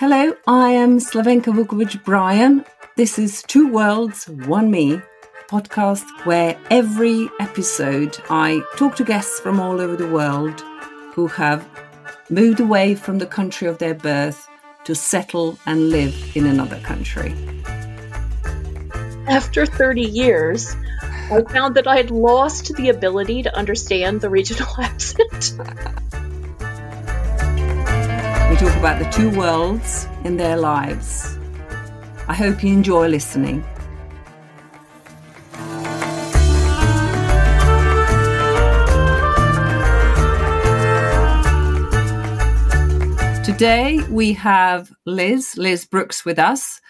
Hello, I am Slavenka Vukovic Bryan. This is Two Worlds, One Me podcast where every episode I talk to guests from all over the world who have moved away from the country of their birth to settle and live in another country. After 30 years, I found that I had lost the ability to understand the regional accent. We talk about the two worlds in their lives. I hope you enjoy listening. Today we have Liz, Liz Brooks with us.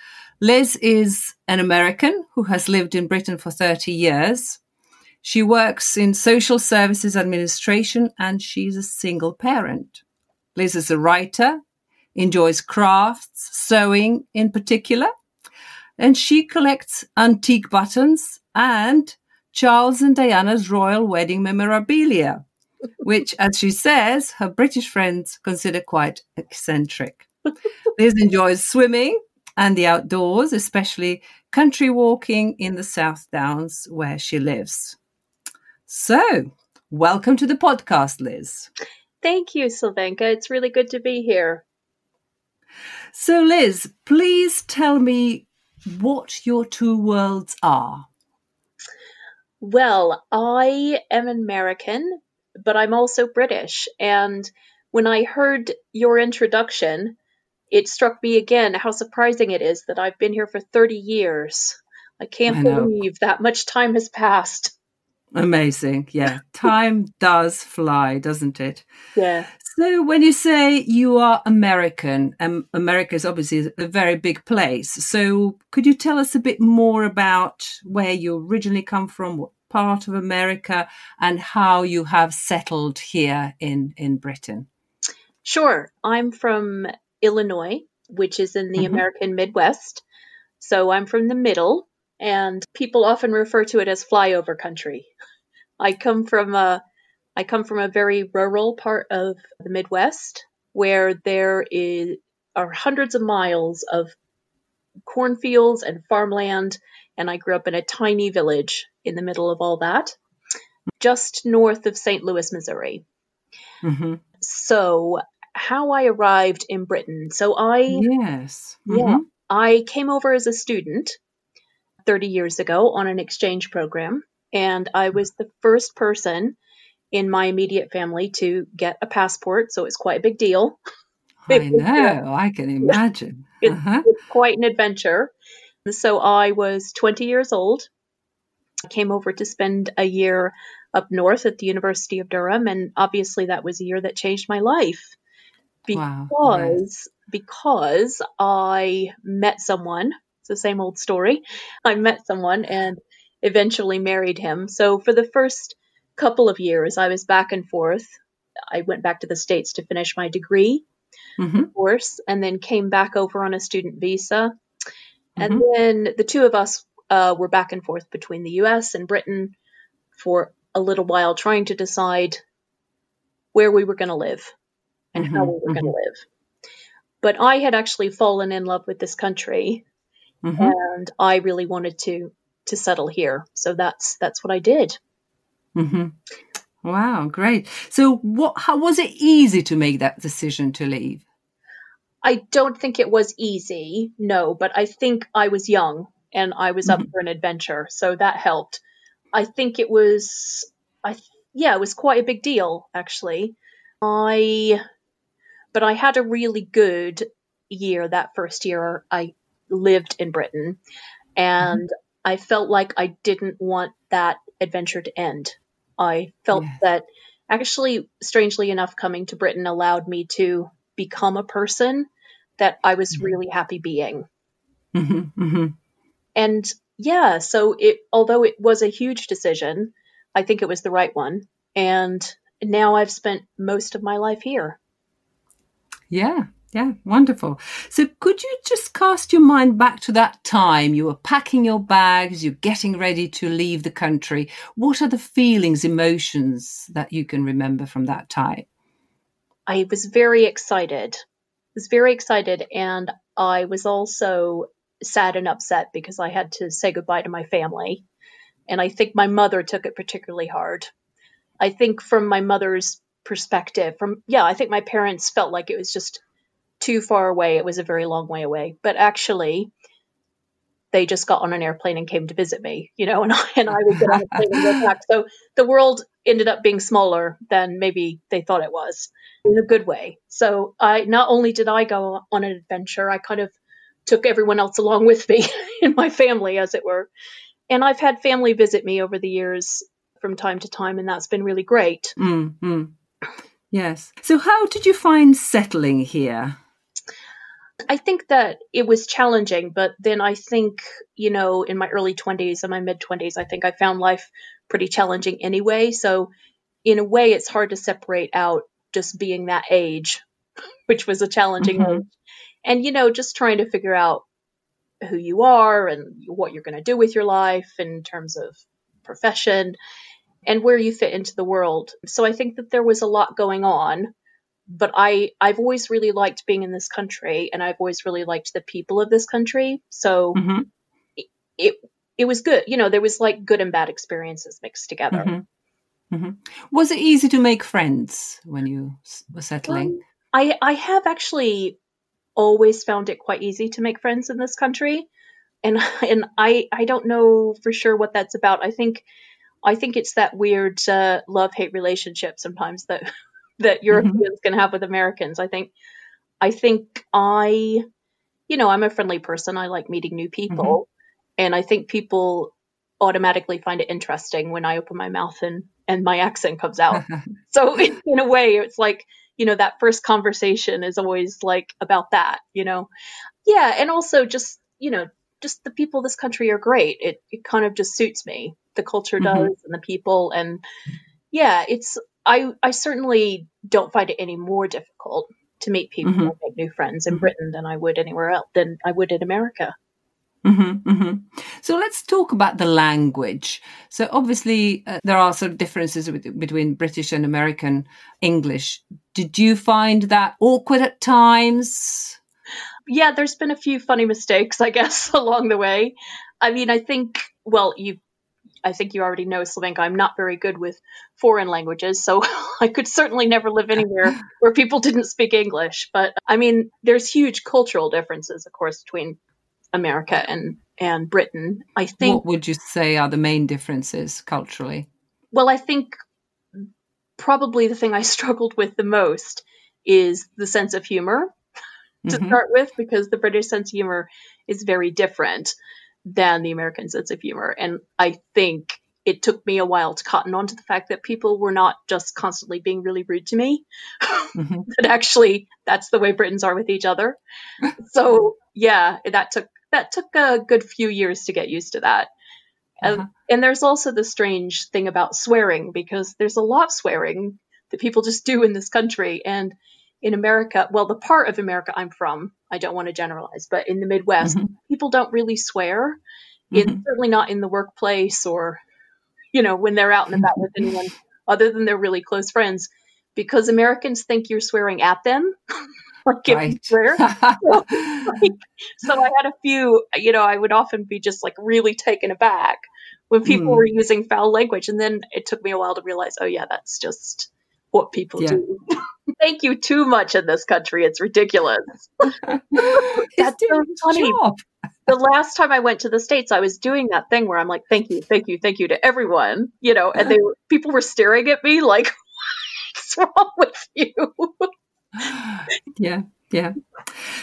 Liz is an American who has lived in Britain for 30 years. She works in social services administration and she's a single parent. Liz is a writer, enjoys crafts, sewing in particular, and she collects antique buttons and Charles and Diana's royal wedding memorabilia which, as she says, her British friends consider quite eccentric. Liz enjoys swimming and the outdoors, especially country walking in the South Downs where she lives. So, welcome to the podcast, Liz. Thank you, Slavenka. It's really good to be here. So, Liz, please tell me what your two worlds are. Well, I am American, but I'm also British. And when I heard your introduction, it struck me again how surprising it is that I've been here for 30 years. I can't I believe that much time has passed. Amazing. Yeah. Time does fly, doesn't it? Yeah. So when you say you are American, um, America is obviously a very big place. So could you tell us a bit more about where you originally come from, what part of America and how you have settled here in, in Britain? Sure. I'm from Illinois, which is in the mm-hmm. American Midwest. So I'm from the middle, and people often refer to it as flyover country. I come from a I come from a very rural part of the Midwest where there is are hundreds of miles of cornfields and farmland and I grew up in a tiny village in the middle of all that, just north of St. Louis, Missouri. Mm-hmm. So, how I arrived in Britain. So, I. Yes. Mm-hmm. Yeah. I came over as a student 30 years ago on an exchange program, and I was the first person in my immediate family to get a passport. So, it's quite a big deal. I know, I can imagine. Uh-huh. It's, it's quite an adventure. So I was 20 years old. I came over to spend a year up north at the University of Durham, and obviously that was a year that changed my life because wow. because I met someone. It's the same old story. I met someone and eventually married him. So for the first couple of years, I was back and forth. I went back to the states to finish my degree, mm-hmm. of course, and then came back over on a student visa and mm-hmm. then the two of us uh, were back and forth between the US and Britain for a little while, trying to decide where we were going to live and mm-hmm. how we were mm-hmm. going to live. But I had actually fallen in love with this country, mm-hmm. and I really wanted to to settle here. So that's that's what I did. Mm-hmm. Wow, great. So, what? How was it easy to make that decision to leave? I don't think it was easy, no, but I think I was young and I was mm-hmm. up for an adventure, so that helped. I think it was, I yeah, it was quite a big deal actually. I, but I had a really good year that first year I lived in Britain, and mm-hmm. I felt like I didn't want that adventure to end. I felt yeah. that actually, strangely enough, coming to Britain allowed me to become a person that I was mm-hmm. really happy being. Mm-hmm, mm-hmm. And yeah, so it although it was a huge decision, I think it was the right one. And now I've spent most of my life here. Yeah, yeah, wonderful. So, could you just cast your mind back to that time? You were packing your bags, you're getting ready to leave the country. What are the feelings, emotions that you can remember from that time? I was very excited I was very excited, and I was also sad and upset because I had to say goodbye to my family. And I think my mother took it particularly hard. I think from my mother's perspective, from yeah, I think my parents felt like it was just too far away. It was a very long way away. But actually, they just got on an airplane and came to visit me, you know, and I, and I would get on a plane and go back. So the world ended up being smaller than maybe they thought it was in a good way. So I not only did I go on an adventure, I kind of took everyone else along with me in my family, as it were. And I've had family visit me over the years from time to time, and that's been really great. Mm-hmm. Yes. So, how did you find settling here? I think that it was challenging, but then I think, you know, in my early 20s and my mid 20s, I think I found life pretty challenging anyway. So, in a way, it's hard to separate out just being that age, which was a challenging mm-hmm. age, and, you know, just trying to figure out who you are and what you're going to do with your life in terms of profession and where you fit into the world. So, I think that there was a lot going on but I I've always really liked being in this country, and I've always really liked the people of this country. So mm-hmm. it, it, it was good. You know, there was like good and bad experiences mixed together. Mm-hmm. Mm-hmm. Was it easy to make friends when you were settling? Um, I I have actually always found it quite easy to make friends in this country, and and I I don't know for sure what that's about. I think. I think it's that weird uh, love hate relationship sometimes that that mm-hmm. Europeans mm-hmm. can have with Americans. I think I think I you know, I'm a friendly person. I like meeting new people. Mm-hmm. And I think people automatically find it interesting when I open my mouth and and my accent comes out. so in, in a way it's like, you know, that first conversation is always like about that, you know. Yeah, and also just, you know, just the people of this country are great. It it kind of just suits me. The culture mm-hmm. does mm-hmm. and the people and yeah, it's I I certainly don't find it any more difficult to meet people mm-hmm. and make new friends in mm-hmm. Britain than I would anywhere else than I would in America. Mm-hmm, mm-hmm. So let's talk about the language. So obviously uh, there are sort of differences with, between British and American English. Did you find that awkward at times? Yeah, there's been a few funny mistakes, I guess, along the way. I mean, I think well, you I think you already know, Slavenka, I'm not very good with foreign languages, so I could certainly never live anywhere where people didn't speak English. But I mean, there's huge cultural differences, of course, between America and and Britain. I think. What would you say are the main differences culturally? Well, I think probably the thing I struggled with the most is the sense of humor to mm-hmm. start with, because the British sense of humor is very different than the American sense of humor. And I think it took me a while to cotton on to the fact that people were not just constantly being really rude to me, mm-hmm. that actually that's the way Britons are with each other. so yeah, that took that took a good few years to get used to that. Uh-huh. And, and there's also the strange thing about swearing because there's a lot of swearing that people just do in this country. And in America, well, the part of America I'm from, I don't want to generalize, but in the Midwest, mm-hmm. people don't really swear. Mm-hmm. It's certainly not in the workplace or, you know, when they're out and about with anyone other than their really close friends, because Americans think you're swearing at them. like right. swear. so, like, so I had a few, you know, I would often be just like really taken aback when people mm. were using foul language. And then it took me a while to realize, oh, yeah, that's just what people yeah. do. Thank you too much in this country. It's ridiculous. That's so funny. The last time I went to the States, I was doing that thing where I'm like, thank you, thank you, thank you to everyone, you know, and they were, people were staring at me like, what's wrong with you? yeah, yeah.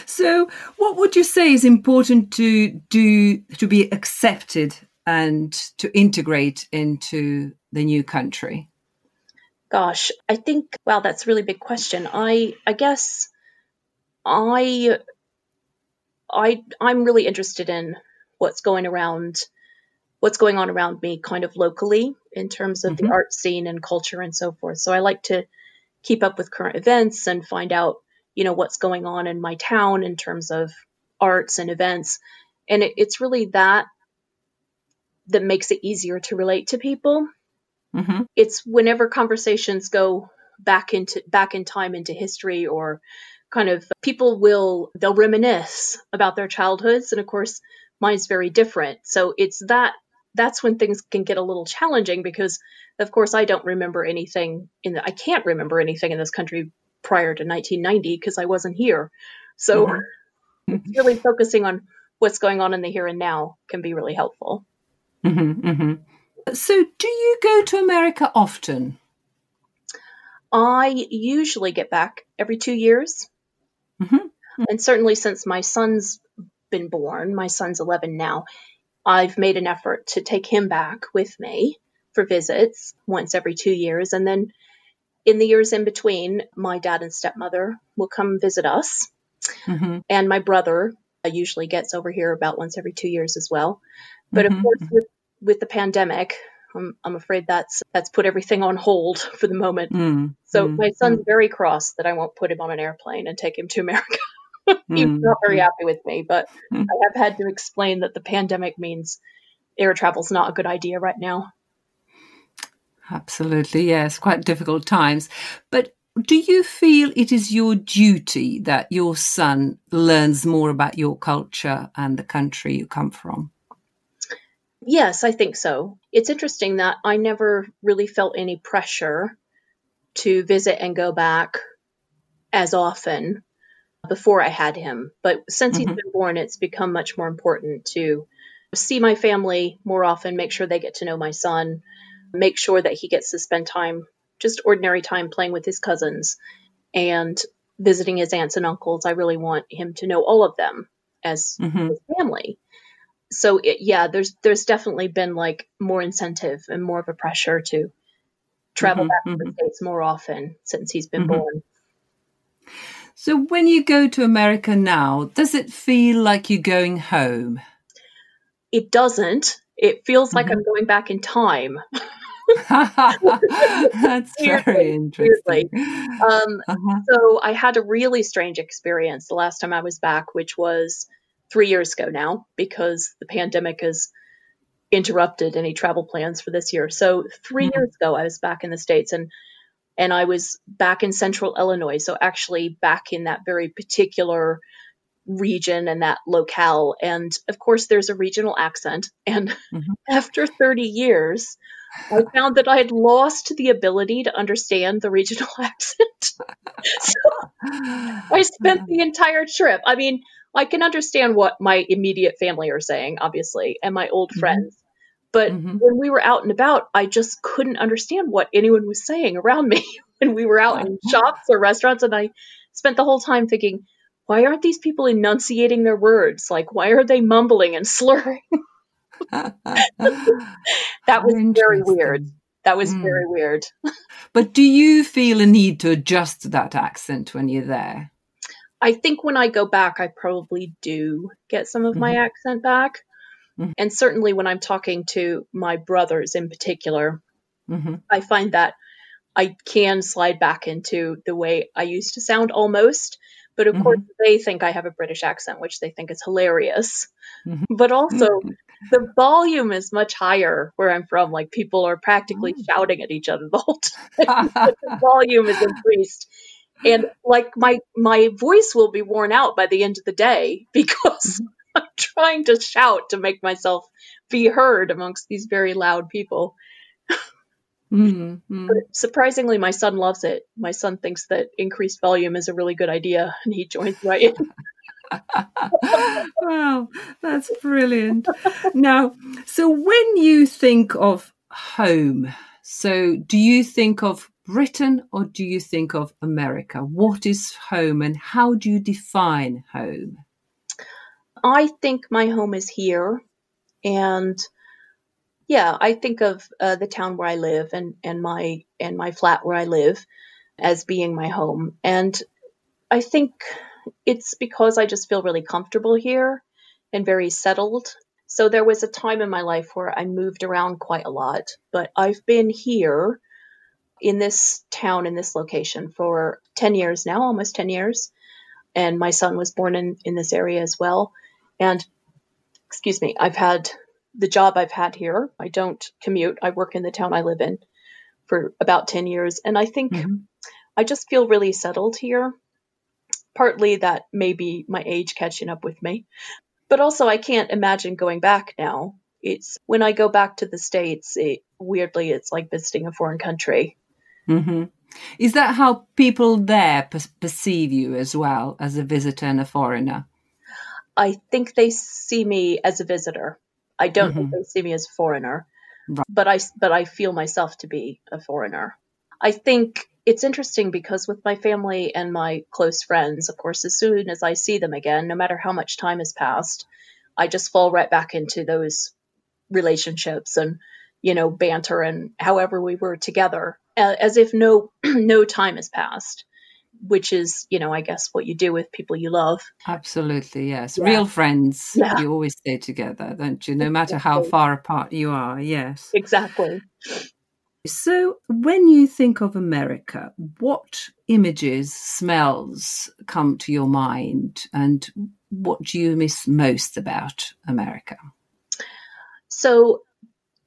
So, what would you say is important to do to be accepted and to integrate into the new country? Gosh, I think wow, that's a really big question. I I guess I I I'm really interested in what's going around what's going on around me kind of locally in terms of mm-hmm. the art scene and culture and so forth. So I like to keep up with current events and find out, you know, what's going on in my town in terms of arts and events. And it, it's really that that makes it easier to relate to people Mm-hmm. It's whenever conversations go back into back in time into history or kind of people will they'll reminisce about their childhoods and of course mine's very different so it's that that's when things can get a little challenging because of course i don't remember anything in the, i can't remember anything in this country prior to 1990 because i wasn't here so mm-hmm. really focusing on what's going on in the here and now can be really helpful mm-hmm, mm-hmm. So do you go to america often i usually get back every two years Mm-hmm. And certainly since my son's been born, my son's 11 now, I've made an effort to take him back with me for visits once every two years. And then in the years in between, my dad and stepmother will come visit us. Mm-hmm. And my brother usually gets over here about once every two years as well. But mm-hmm. of course, with, with the pandemic, I'm, I'm, afraid that's that's put everything on hold for the moment. Mm, so mm, my son's mm. very cross that I won't put him on an airplane and take him to America. He's mm, not very mm. happy with me, but mm. I have had to explain that the pandemic means air travel's not a good idea right now. Absolutely, yes, quite difficult times. But do you feel it is your duty that your son learns more about your culture and the country you come from? Yes, I think so. It's interesting that I never really felt any pressure to visit and go back as often before I had him. But since mm-hmm. he's been born, it's become much more important to see my family more often, make sure they get to know my son, make sure that he gets to spend time, just ordinary time playing with his cousins and visiting his aunts and uncles. I really want him to know all of them as mm-hmm. his family so it, yeah, there's there's definitely been like more incentive and more of a pressure to travel mm-hmm, back to the mm-hmm. states more often since he's been mm-hmm. born. So when you go to America now, does it feel like you're going home? It doesn't. It feels like I'm mm-hmm. going back in time. That's very interesting. Um, uh-huh. So I had a really strange experience the last time I was back, which was three years ago now because the pandemic has interrupted any travel plans for this year. So 3 mm-hmm. years ago, I was back in the states and and I was back in central Illinois. So actually back in that very particular region and that locale. And of course, there's a regional accent. And mm-hmm. after 30 years, I found that I had lost the ability to understand the regional accent. so I spent the entire trip. I mean, I can understand what my immediate family are saying, obviously, and my old mm-hmm. friends. But mm-hmm. when we were out and about, I just couldn't understand what anyone was saying around me when we were out in shops or restaurants. And I spent the whole time thinking, why aren't these people enunciating their words? Like, why are they mumbling and slurring? that was very weird. That was mm. very weird. but do you feel a need to adjust that accent when you're there? I think when I go back, I probably do get some of mm-hmm. my accent back. Mm-hmm. And certainly when I'm talking to my brothers in particular, mm-hmm. I find that I can slide back into the way I used to sound almost. But of course, mm-hmm. they think I have a British accent, which they think is hilarious. Mm-hmm. But also, the volume is much higher where I'm from. Like people are practically oh. shouting at each other the whole time. the volume is increased and like my my voice will be worn out by the end of the day because mm-hmm. I'm trying to shout to make myself be heard amongst these very loud people. Mm-hmm. But surprisingly, my son loves it. My son thinks that increased volume is a really good idea, and he joins right in. wow, that's brilliant. now, so when you think of home, so do you think of Britain or do you think of America? What is home and how do you define home? I think my home is here. And yeah, I think of uh, the town where I live and, and my and my flat where I live as being my home. And I think it's because I just feel really comfortable here and very settled. So there was a time in my life where I moved around quite a lot, but I've been here in this town, in this location for 10 years now, almost 10 years. And my son was born in, in this area as well. And excuse me, I've had the job I've had here. I don't commute. I work in the town I live in for about 10 years. And I think mm-hmm. I just feel really settled here. partly that may be my age catching up with me. But also, I can't imagine going back now. It's when I go back to the States, it, weirdly, it's like visiting a foreign country. Mm-hmm. Is that how people there per- perceive you as well, as a visitor and a foreigner? I think they see me as a visitor. I don't mm-hmm. think they see me as a foreigner, right. but I but I feel myself to be a foreigner. I think it's interesting because with my family and my close friends, of course, as soon as I see them again, no matter how much time has passed, I just fall right back into those relationships and you know banter and however we were together as if no no time has passed which is you know i guess what you do with people you love. Absolutely yes. Yeah. real friends yeah. you always stay together don't you? No matter how far apart you are yes. Exactly. So when you think of america what images smells come to your mind and what do you miss most about america? So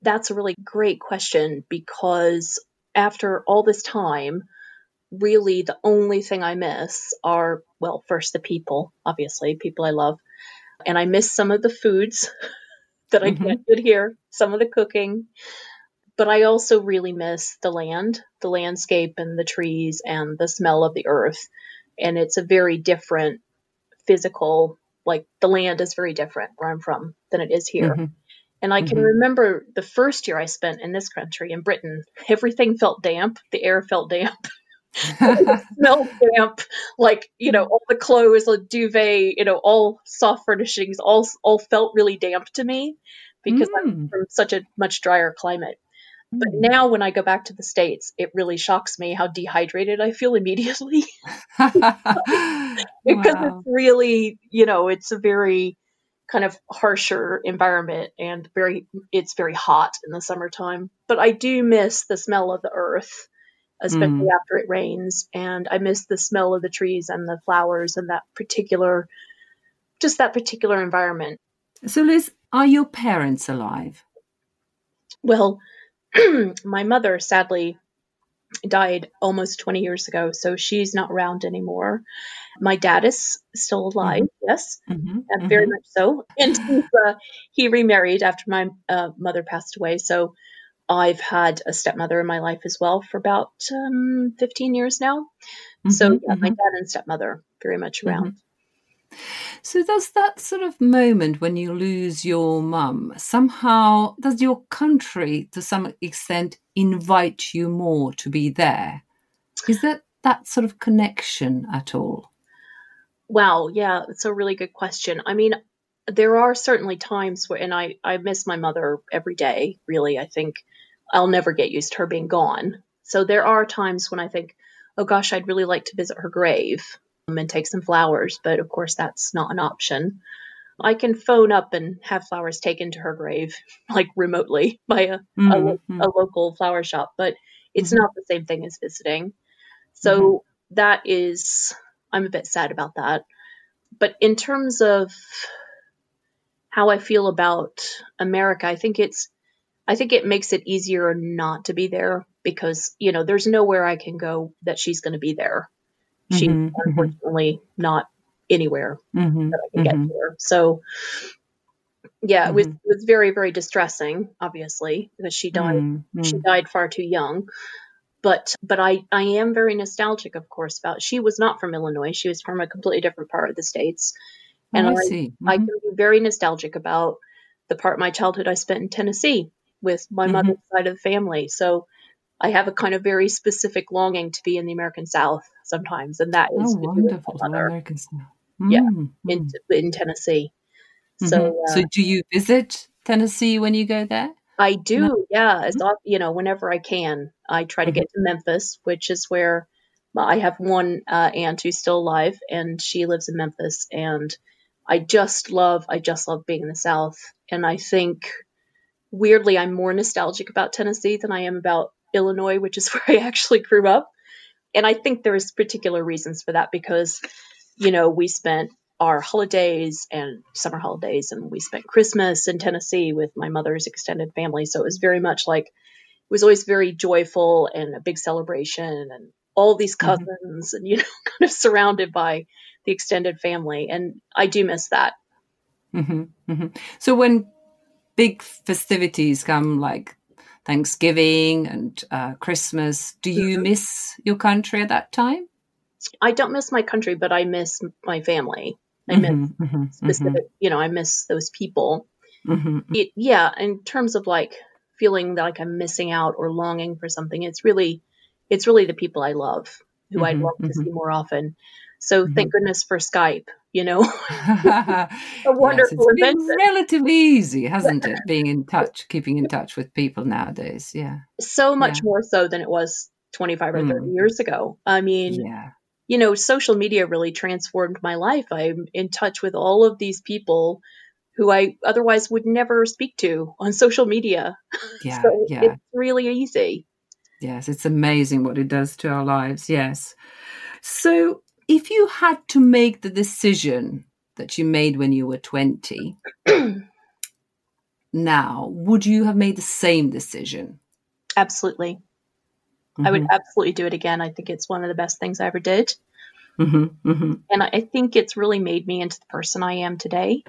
that's a really great question because after all this time, really the only thing I miss are, well, first the people, obviously, people I love. And I miss some of the foods that I mm-hmm. get here, some of the cooking. But I also really miss the land, the landscape and the trees and the smell of the earth. And it's a very different physical, like the land is very different where I'm from than it is here. Mm-hmm. And I can mm-hmm. remember the first year I spent in this country, in Britain, everything felt damp. The air felt damp. smelled damp. Like, you know, all the clothes, the duvet, you know, all soft furnishings, all, all felt really damp to me because mm. I'm from such a much drier climate. But mm. now when I go back to the States, it really shocks me how dehydrated I feel immediately. because wow. it's really, you know, it's a very kind of harsher environment and very it's very hot in the summertime. But I do miss the smell of the earth, especially mm. after it rains, and I miss the smell of the trees and the flowers and that particular just that particular environment. So Liz, are your parents alive? Well, my mother sadly died almost 20 years ago, so she's not around anymore. My dad is still alive, mm-hmm. yes, mm-hmm. Uh, very mm-hmm. much so. And uh, he remarried after my uh, mother passed away. So I've had a stepmother in my life as well for about um, 15 years now. So mm-hmm. yeah, my mm-hmm. dad and stepmother very much mm-hmm. around. So does that sort of moment when you lose your mum somehow does your country to some extent invite you more to be there? Is that that sort of connection at all? Wow, yeah, it's a really good question. I mean, there are certainly times where, and I, I miss my mother every day, really. I think I'll never get used to her being gone. So there are times when I think, oh gosh, I'd really like to visit her grave and take some flowers, but of course that's not an option. I can phone up and have flowers taken to her grave, like remotely by a, mm-hmm. a, a, local flower shop, but it's mm-hmm. not the same thing as visiting. So mm-hmm. that is, I'm a bit sad about that. But in terms of how I feel about America, I think it's, I think it makes it easier not to be there because, you know, there's nowhere I can go that she's going to be there. She's mm-hmm, mm-hmm, unfortunately not anywhere mm-hmm, that I can get mm-hmm. to her. So yeah, it was mm-hmm. it was very very distressing, obviously, because she died she died far too young. But but I I am very nostalgic, of course, about she was not from Illinois. She was from a completely different part of the states, oh, and oh, I I, I, can be very nostalgic about the part of my childhood I spent in Tennessee with my mother's side of the family. So I have a kind of very specific longing to be in the American South sometimes, and that is oh, wonderful. American South. Mm. Yeah, in, in Tennessee. Mm-hmm. So, uh, so do you visit Tennessee when you go there? I do, no. yeah. As mm-hmm. you know, whenever I can, I try to mm-hmm. get to Memphis, which is where I have one uh, aunt who's still alive, and she lives in Memphis. And I just love, I just love being in the South. And I think, weirdly, I'm more nostalgic about Tennessee than I am about Illinois, which is where I actually grew up. And I think there's particular reasons for that because, you know, we spent our holidays and summer holidays and we spent Christmas in Tennessee with my mother's extended family. So it was very much like, it was always very joyful and a big celebration. And all these mm-hmm. cousins mm-hmm. and you know kind of surrounded by the extended family and i do miss that mm-hmm. Mm-hmm. so when big festivities come like thanksgiving and uh, christmas do you mm-hmm. miss your country at that time i don't miss my country but i miss my family i miss mm-hmm. Mm-hmm. specific you know i miss those people it, yeah in terms of like feeling like i'm missing out or longing for something it's really it's really the people I love who mm-hmm, I'd love mm-hmm. to see more often. So mm-hmm. thank goodness for Skype, you know. a wonderful yes, it's been relatively easy, hasn't it? Being in touch, keeping in touch with people nowadays. Yeah. So much yeah. more so than it was 25 or 30 mm. years ago. I mean, yeah. you know, social media really transformed my life. I'm in touch with all of these people who I otherwise would never speak to on social media. Yeah, so yeah. it's really easy. Yes, it's amazing what it does to our lives. Yes. So, if you had to make the decision that you made when you were 20, now, would you have made the same decision? Absolutely. Mm-hmm. I would mm-hmm. absolutely do it again. I think it's one of the best things I ever did. Mm-hmm, mm-hmm. And I think it's really made me into the person I am today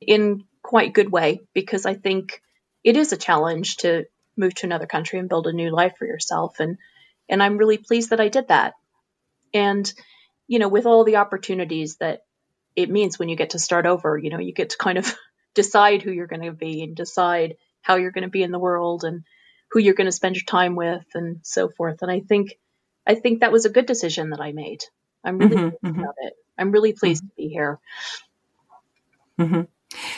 in quite a good way because I think it is a challenge to move to another country and build a new life for yourself. And and I'm really pleased that I did that. And you know, with all the opportunities that it means when you get to start over, you know, you get to kind of decide who you're going to be and decide how you're going to be in the world and who you're going to spend your time with and so forth. And I think I think that was a good decision that I made. I'm really mm-hmm, pleased mm-hmm. about it. I'm really pleased mm-hmm. to be here.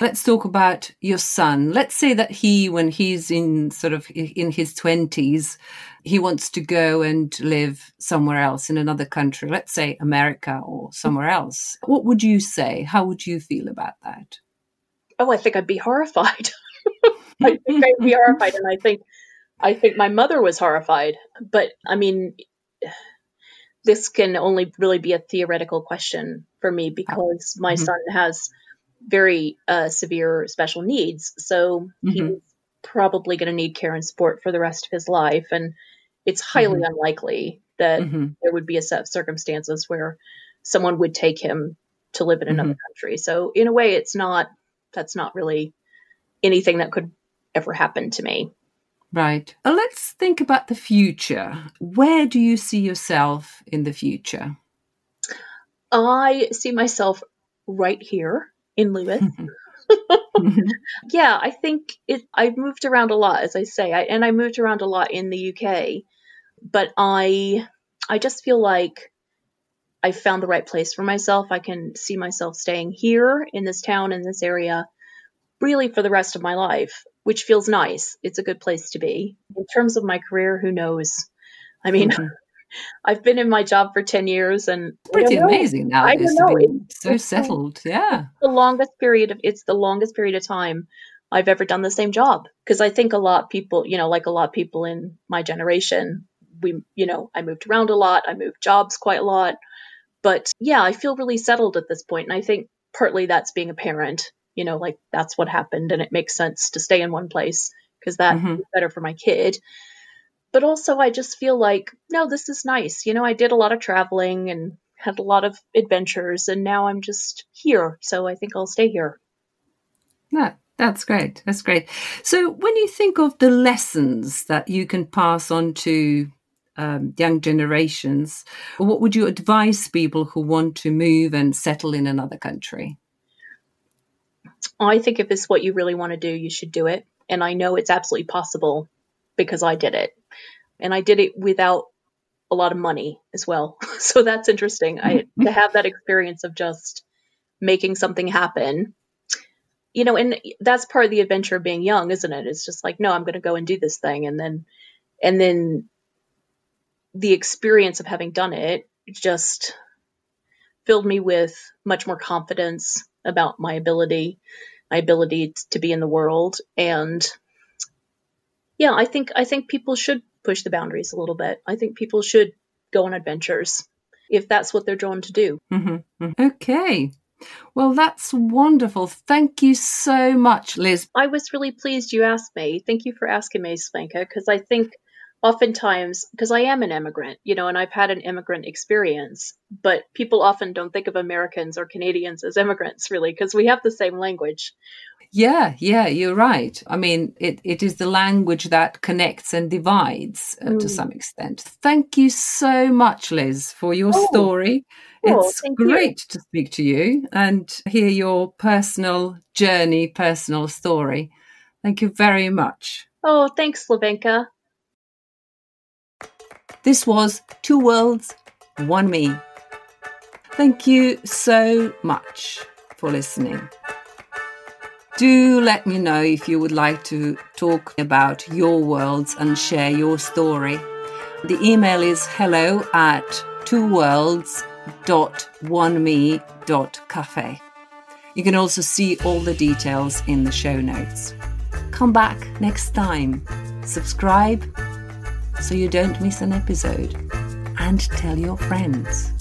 Let's talk about your son. Let's say that he, when he's in sort of in his 20s, he wants to go and live somewhere else in another country, let's say America or somewhere else. What would you say? How would you feel about that? Oh, I think I'd be horrified. I think I'd be horrified. And I think, I think my mother was horrified. But I mean, this can only really be a theoretical question for me because my mm-hmm. son has very uh, severe special needs. So mm-hmm. he's probably going to need care and support for the rest of his life. And it's highly mm-hmm. unlikely that mm-hmm. there would be a set of circumstances where someone would take him to live in another mm-hmm. country. So in a way, it's not, that's not really anything that could ever happen to me. Right. Uh, let's think about the future. Where do you see yourself in the future? I see myself right here in Lewes. yeah, I think it. I've moved around a lot, as I say, I, and I moved around a lot in the UK. But I, I just feel like I found the right place for myself. I can see myself staying here in this town in this area, really for the rest of my life, which feels nice. It's a good place to be. In terms of my career, who knows? I mean, mm-hmm. I've been in my job for 10 years and pretty amazing now. I don't know. so settled. Yeah. The longest period of it's the longest period of time I've ever done the same job. Because I think a lot of people, you know, like a lot of people in my generation, we, you know, I moved around a lot. I moved jobs quite a lot. But yeah, I feel really settled at this point. And I think partly that's being a parent, you know, like that's what happened. And it makes sense to stay in one place because that's mm-hmm. better for my kid but also I just feel like, no, this is nice. You know, I did a lot of traveling and had a lot of adventures, and now I'm just here. So I think I'll stay here. Yeah, that's great. That's great. So when you think of the lessons that you can pass on to um, young generations, what would you advise people who want to move and settle in another country? I think if it's what you really want to do, you should do it. And I know it's absolutely possible because I did it and I did it without a lot of money as well. so that's interesting. I mm-hmm. to have that experience of just making something happen. You know, and that's part of the adventure of being young, isn't it? It's just like, no, I'm going to go and do this thing and then and then the experience of having done it just filled me with much more confidence about my ability, my ability to be in the world and yeah, I think I think people should push the boundaries a little bit. I think people should go on adventures if that's what they're drawn to do. Mm-hmm. mm-hmm. Okay. Well, that's wonderful. Thank you so much, Liz. I was really pleased you asked me. Thank you for asking me, Svenka, because I think oftentimes, because I am an immigrant, you know, and I've had an immigrant experience, but people often don't think of Americans or Canadians as immigrants, really, because we have the same language. Yeah, yeah, you're right. I mean, it, it is the language that connects and divides uh, mm. to some extent. Thank you so much, Liz, for your oh. story. Oh, it's great you. to speak to you and hear your personal journey, personal story. Thank you very much. Oh, thanks, Slavenka. This was Two Worlds, One Me. Thank you so much for listening. Do let me know if you would like to talk about your worlds and share your story. The email is hello at twoworlds.oneme.cafe. You can also see all the details in the show notes. Come back next time. Subscribe so you don't miss an episode. And tell your friends.